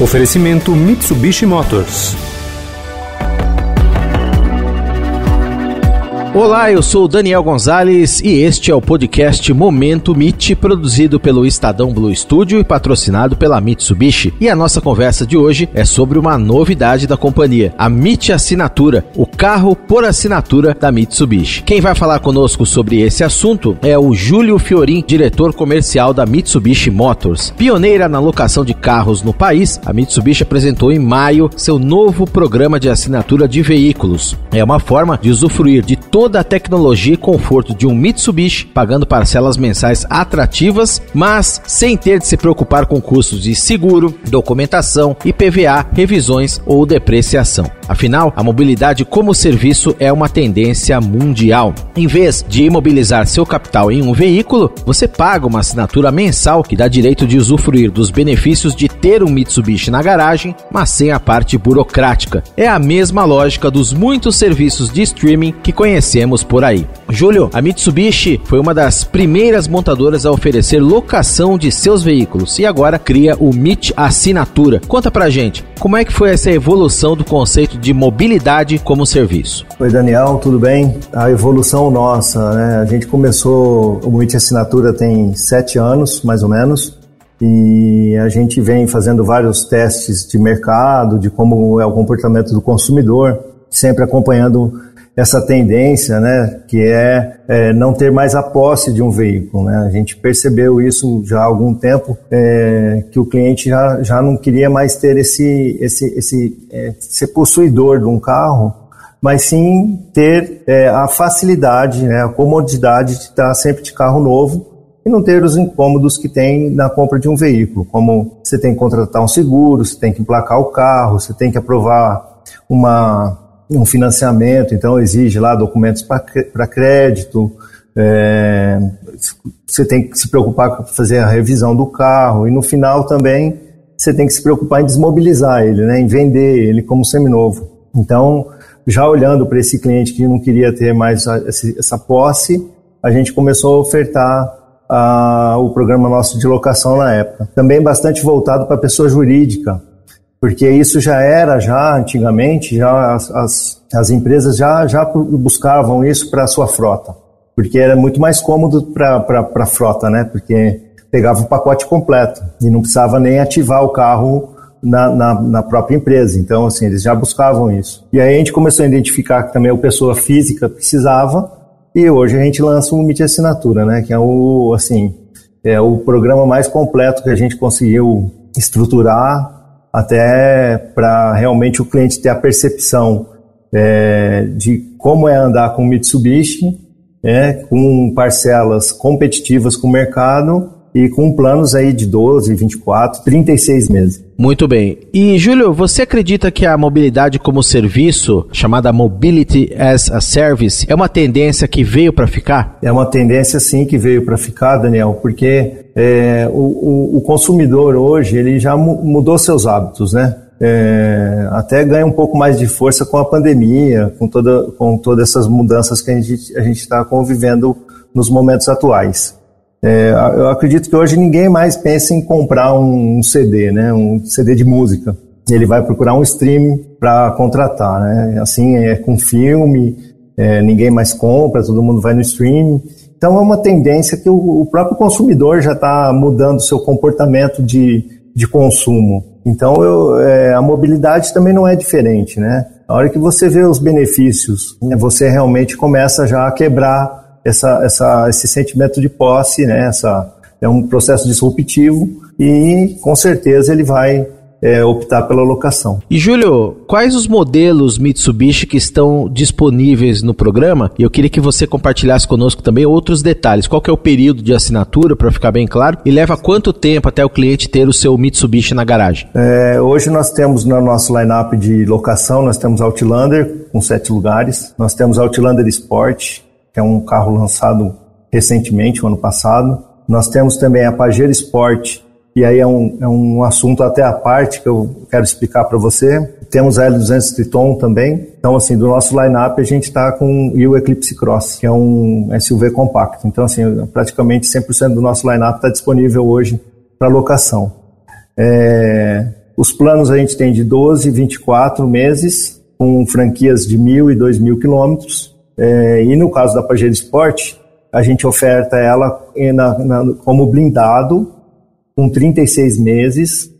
Oferecimento Mitsubishi Motors. Olá, eu sou Daniel Gonzalez e este é o podcast Momento MIT, produzido pelo Estadão Blue Studio e patrocinado pela Mitsubishi. E a nossa conversa de hoje é sobre uma novidade da companhia, a MIT Assinatura, o carro por assinatura da Mitsubishi. Quem vai falar conosco sobre esse assunto é o Júlio Fiorin, diretor comercial da Mitsubishi Motors. Pioneira na locação de carros no país, a Mitsubishi apresentou em maio seu novo programa de assinatura de veículos. É uma forma de usufruir de todo toda a tecnologia e conforto de um Mitsubishi, pagando parcelas mensais atrativas, mas sem ter de se preocupar com custos de seguro, documentação, IPVA, revisões ou depreciação. Afinal, a mobilidade como serviço é uma tendência mundial. Em vez de imobilizar seu capital em um veículo, você paga uma assinatura mensal que dá direito de usufruir dos benefícios de ter um Mitsubishi na garagem, mas sem a parte burocrática. É a mesma lógica dos muitos serviços de streaming que conhecemos por aí. Júlio, a Mitsubishi foi uma das primeiras montadoras a oferecer locação de seus veículos e agora cria o MIT Assinatura. Conta pra gente, como é que foi essa evolução do conceito de mobilidade como serviço? Oi, Daniel, tudo bem? A evolução nossa, né? A gente começou o MIT Assinatura tem sete anos, mais ou menos, e a gente vem fazendo vários testes de mercado, de como é o comportamento do consumidor, sempre acompanhando essa tendência, né, que é, é, não ter mais a posse de um veículo. Né? A gente percebeu isso já há algum tempo, é, que o cliente já, já não queria mais ter esse, esse, esse é, ser possuidor de um carro, mas sim ter é, a facilidade, né, a comodidade de estar sempre de carro novo e não ter os incômodos que tem na compra de um veículo, como você tem que contratar um seguro, você tem que emplacar o carro, você tem que aprovar uma um financiamento, então exige lá documentos para crédito, é, você tem que se preocupar com fazer a revisão do carro e no final também você tem que se preocupar em desmobilizar ele, né, em vender ele como seminovo. Então, já olhando para esse cliente que não queria ter mais essa posse, a gente começou a ofertar o programa nosso de locação na época. Também bastante voltado para a pessoa jurídica, porque isso já era já antigamente, já as, as, as empresas já, já buscavam isso para a sua frota, porque era muito mais cômodo para a frota, né? Porque pegava o pacote completo e não precisava nem ativar o carro na, na, na, própria empresa. Então, assim, eles já buscavam isso. E aí a gente começou a identificar que também a pessoa física precisava e hoje a gente lança o MIT Assinatura, né? Que é o, assim, é o programa mais completo que a gente conseguiu estruturar até para realmente o cliente ter a percepção é, de como é andar com Mitsubishi, é, com parcelas competitivas com o mercado e com planos aí de 12, 24, 36 meses. Muito bem. E, Júlio, você acredita que a mobilidade como serviço, chamada Mobility as a Service, é uma tendência que veio para ficar? É uma tendência, sim, que veio para ficar, Daniel, porque é, o, o, consumidor hoje ele já mudou seus hábitos, né? É, até ganha um pouco mais de força com a pandemia, com, toda, com todas essas mudanças que a gente está convivendo nos momentos atuais. É, eu acredito que hoje ninguém mais pensa em comprar um CD, né, um CD de música. Ele vai procurar um stream para contratar, né? Assim é com filme, é, ninguém mais compra, todo mundo vai no stream. Então é uma tendência que o, o próprio consumidor já está mudando seu comportamento de, de consumo. Então eu, é, a mobilidade também não é diferente, né? A hora que você vê os benefícios, né, você realmente começa já a quebrar essa, essa, esse sentimento de posse, né? Essa, é um processo disruptivo e com certeza ele vai é, optar pela locação. E Júlio, quais os modelos Mitsubishi que estão disponíveis no programa? E eu queria que você compartilhasse conosco também outros detalhes. Qual é o período de assinatura, para ficar bem claro? E leva quanto tempo até o cliente ter o seu Mitsubishi na garagem? É, hoje nós temos no nosso line-up de locação, nós temos Outlander com sete lugares, nós temos Outlander Sport, que é um carro lançado recentemente, o ano passado. Nós temos também a Pajero Sport, e aí é um, é um assunto até à parte que eu quero explicar para você. Temos a L200 Triton também. Então, assim, do nosso line-up a gente está com o Eclipse Cross, que é um SUV compacto. Então, assim, praticamente 100% do nosso line-up está disponível hoje para locação. É, Os planos a gente tem de 12, 24 meses, com franquias de mil e dois mil quilômetros. É, e no caso da Pajero Sport, a gente oferta ela na, na, como blindado, com 36 meses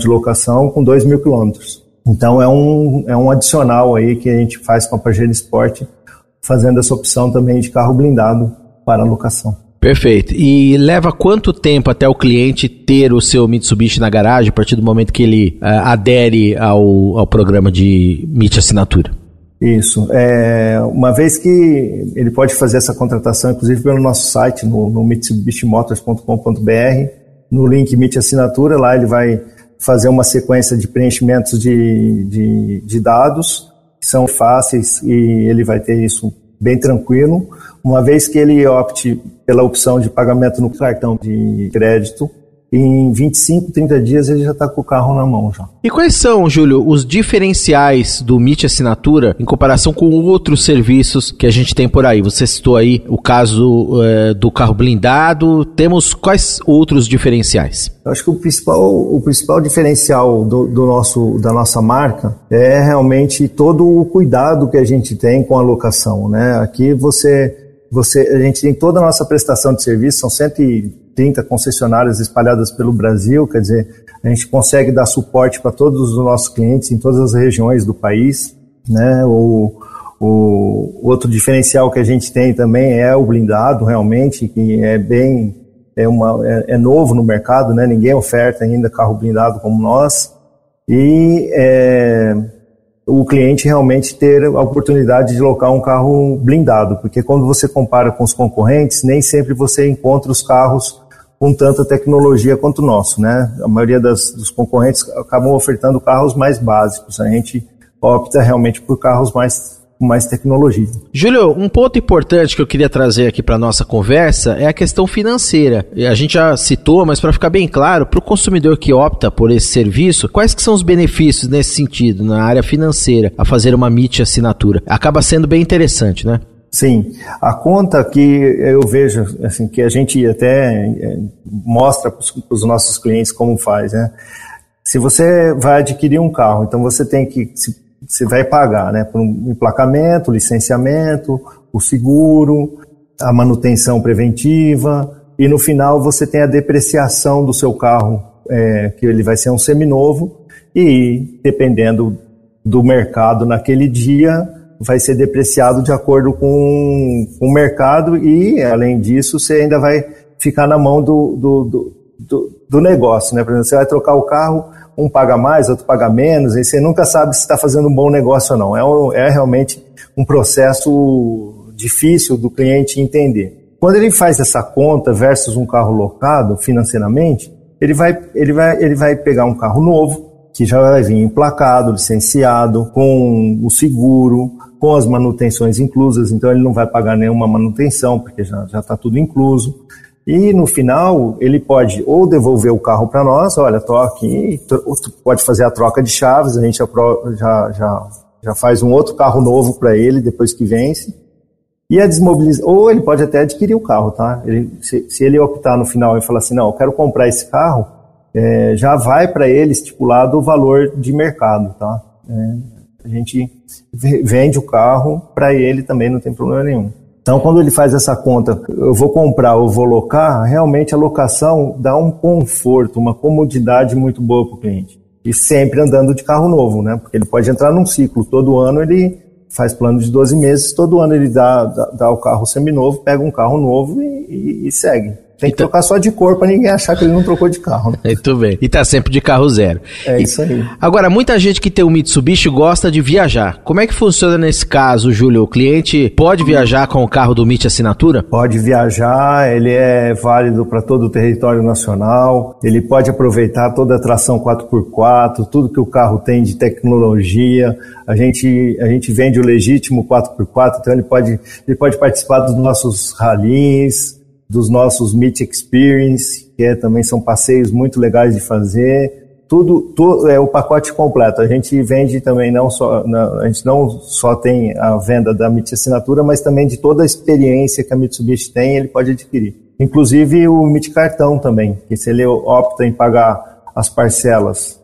de locação, com 2 mil quilômetros. Então é um, é um adicional aí que a gente faz com a Pajero Sport, fazendo essa opção também de carro blindado para locação. Perfeito. E leva quanto tempo até o cliente ter o seu Mitsubishi na garagem, a partir do momento que ele uh, adere ao, ao programa de MIT Assinatura? Isso. É, uma vez que ele pode fazer essa contratação, inclusive pelo nosso site, no, no mitsubishimotors.com.br, no link MIT Assinatura, lá ele vai fazer uma sequência de preenchimentos de, de, de dados, que são fáceis e ele vai ter isso bem tranquilo. Uma vez que ele opte pela opção de pagamento no cartão de crédito, em 25, 30 dias ele já está com o carro na mão já. E quais são, Júlio, os diferenciais do MIT Assinatura em comparação com outros serviços que a gente tem por aí? Você citou aí o caso é, do carro blindado. Temos quais outros diferenciais? Eu acho que o principal, o principal diferencial do, do nosso, da nossa marca é realmente todo o cuidado que a gente tem com a locação. Né? Aqui você, você, a gente tem toda a nossa prestação de serviço, são 100 30 concessionárias espalhadas pelo Brasil, quer dizer, a gente consegue dar suporte para todos os nossos clientes em todas as regiões do país, né? O, o outro diferencial que a gente tem também é o blindado, realmente, que é bem é, uma, é, é novo no mercado, né? Ninguém oferta ainda carro blindado como nós e é, o cliente realmente ter a oportunidade de locar um carro blindado, porque quando você compara com os concorrentes, nem sempre você encontra os carros com tanta tecnologia quanto o nosso, né? A maioria das, dos concorrentes acabam ofertando carros mais básicos. A gente opta realmente por carros mais com mais tecnologia. Júlio, um ponto importante que eu queria trazer aqui para nossa conversa é a questão financeira. A gente já citou, mas para ficar bem claro, para o consumidor que opta por esse serviço, quais que são os benefícios nesse sentido, na área financeira, a fazer uma MIT assinatura? Acaba sendo bem interessante, né? Sim, a conta que eu vejo, assim, que a gente até é, mostra para os nossos clientes como faz, né? Se você vai adquirir um carro, então você tem que, você vai pagar, né, por um emplacamento, licenciamento, o seguro, a manutenção preventiva, e no final você tem a depreciação do seu carro, é, que ele vai ser um seminovo, e dependendo do mercado naquele dia, vai ser depreciado de acordo com, com o mercado e, além disso, você ainda vai ficar na mão do, do, do, do negócio, né? Por exemplo, você vai trocar o carro, um paga mais, outro paga menos, e você nunca sabe se está fazendo um bom negócio ou não. É, é realmente um processo difícil do cliente entender. Quando ele faz essa conta versus um carro locado financeiramente, ele vai, ele vai, ele vai pegar um carro novo, que já vai vir emplacado, licenciado, com o seguro, com as manutenções inclusas, então ele não vai pagar nenhuma manutenção, porque já está tudo incluso. E no final, ele pode ou devolver o carro para nós, olha, estou aqui, pode fazer a troca de chaves, a gente já, já, já, já faz um outro carro novo para ele depois que vence. E a desmobilização, ou ele pode até adquirir o carro, tá? Ele, se, se ele optar no final e falar assim, não, eu quero comprar esse carro, é, já vai para ele estipulado o valor de mercado, tá? É, a gente vende o carro para ele também, não tem problema nenhum. Então, quando ele faz essa conta, eu vou comprar ou vou locar, realmente a locação dá um conforto, uma comodidade muito boa para o cliente. E sempre andando de carro novo, né? Porque ele pode entrar num ciclo. Todo ano ele faz plano de 12 meses, todo ano ele dá, dá, dá o carro seminovo, pega um carro novo e, e, e segue. Tem que então... trocar só de cor para ninguém achar que ele não trocou de carro. Né? Muito bem. E tá sempre de carro zero. É e... isso aí. Agora, muita gente que tem o um Mitsubishi gosta de viajar. Como é que funciona nesse caso, Júlio? O cliente pode viajar com o carro do MIT Assinatura? Pode viajar, ele é válido para todo o território nacional, ele pode aproveitar toda a tração 4x4, tudo que o carro tem de tecnologia. A gente, a gente vende o legítimo 4x4, então ele pode, ele pode participar dos nossos rallies, dos nossos Meet Experience, que é, também são passeios muito legais de fazer. Tudo, tudo é o pacote completo. A gente vende também não só, a gente não só tem a venda da Meet Assinatura, mas também de toda a experiência que a Mitsubishi tem, ele pode adquirir. Inclusive o Meet Cartão também, que se ele opta em pagar as parcelas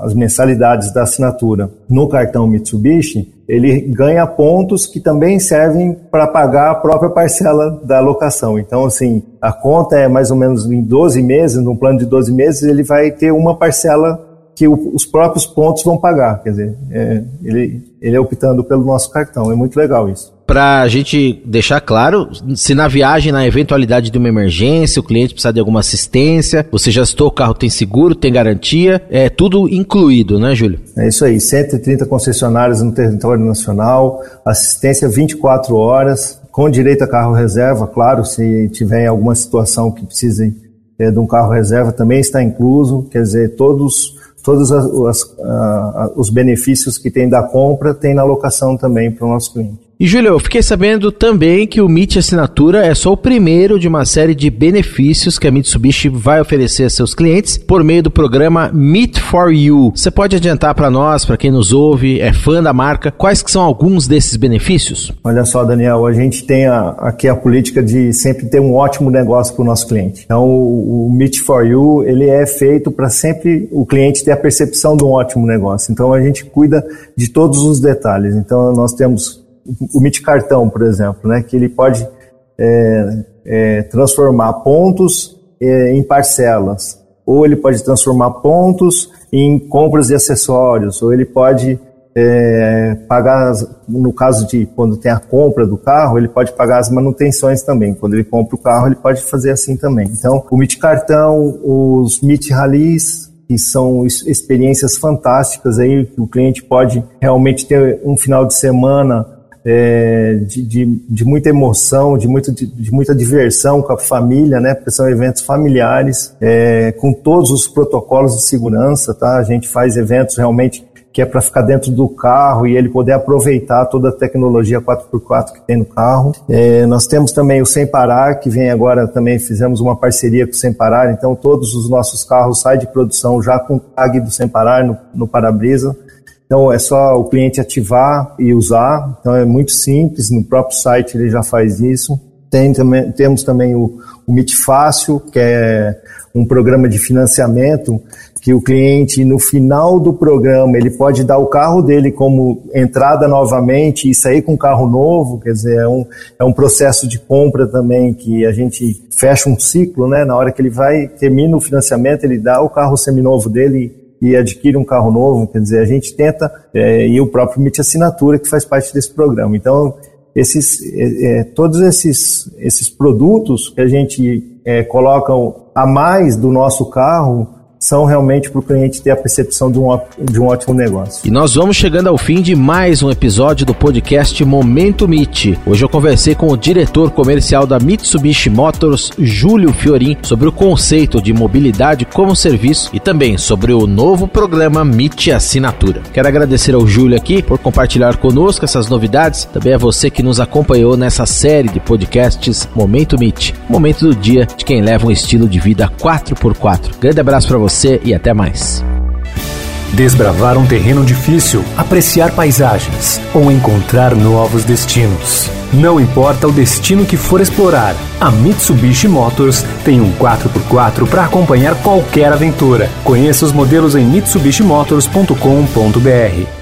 as mensalidades da assinatura no cartão Mitsubishi, ele ganha pontos que também servem para pagar a própria parcela da locação. Então, assim, a conta é mais ou menos em 12 meses, num plano de 12 meses, ele vai ter uma parcela que o, os próprios pontos vão pagar. Quer dizer, é, ele, ele é optando pelo nosso cartão. É muito legal isso para a gente deixar claro, se na viagem, na eventualidade de uma emergência, o cliente precisar de alguma assistência, você já citou, o carro tem seguro, tem garantia, é tudo incluído, né, Júlio? É isso aí, 130 concessionárias no território nacional, assistência 24 horas, com direito a carro reserva, claro, se tiver alguma situação que precise é, de um carro reserva, também está incluso, quer dizer, todos todos as, as, os benefícios que tem da compra tem na locação também para o nosso cliente. E Júlio, eu fiquei sabendo também que o MIT Assinatura é só o primeiro de uma série de benefícios que a Mitsubishi vai oferecer a seus clientes por meio do programa Meet for You. Você pode adiantar para nós, para quem nos ouve, é fã da marca, quais que são alguns desses benefícios? Olha só, Daniel, a gente tem a, aqui a política de sempre ter um ótimo negócio para o nosso cliente. Então, o, o Meet for You, ele é feito para sempre o cliente ter a percepção de um ótimo negócio. Então, a gente cuida de todos os detalhes. Então, nós temos o MIT cartão, por exemplo, né, que ele pode é, é, transformar pontos é, em parcelas, ou ele pode transformar pontos em compras de acessórios, ou ele pode é, pagar, no caso de quando tem a compra do carro, ele pode pagar as manutenções também. Quando ele compra o carro, ele pode fazer assim também. Então, o MIT cartão, os MIT rallies, que são experiências fantásticas aí, que o cliente pode realmente ter um final de semana é, de, de, de, muita emoção, de, muito, de, de, muita diversão com a família, né? Porque são eventos familiares, é, com todos os protocolos de segurança, tá? A gente faz eventos realmente que é para ficar dentro do carro e ele poder aproveitar toda a tecnologia 4x4 que tem no carro. É, nós temos também o Sem Parar, que vem agora também, fizemos uma parceria com o Sem Parar, então todos os nossos carros saem de produção já com o tag do Sem Parar no, no para-brisa. Então é só o cliente ativar e usar. Então é muito simples, no próprio site ele já faz isso. Tem também, temos também o, o MIT Fácil, que é um programa de financiamento que o cliente, no final do programa, ele pode dar o carro dele como entrada novamente e sair com um carro novo, quer dizer, é um, é um processo de compra também que a gente fecha um ciclo, né? Na hora que ele vai, termina o financiamento, ele dá o carro seminovo dele e adquire um carro novo, quer dizer, a gente tenta, é, e o próprio MIT Assinatura, que faz parte desse programa. Então, esses, é, todos esses, esses produtos que a gente é, coloca a mais do nosso carro, são realmente para o cliente ter a percepção de um, de um ótimo negócio. E nós vamos chegando ao fim de mais um episódio do podcast Momento MIT. Hoje eu conversei com o diretor comercial da Mitsubishi Motors, Júlio Fiorin, sobre o conceito de mobilidade como serviço e também sobre o novo programa MIT Assinatura. Quero agradecer ao Júlio aqui por compartilhar conosco essas novidades, também a você que nos acompanhou nessa série de podcasts Momento MIT, momento do dia de quem leva um estilo de vida 4x4. Grande abraço para você você e até mais. Desbravar um terreno difícil, apreciar paisagens ou encontrar novos destinos. Não importa o destino que for explorar, a Mitsubishi Motors tem um 4x4 para acompanhar qualquer aventura. Conheça os modelos em mitsubishimotors.com.br.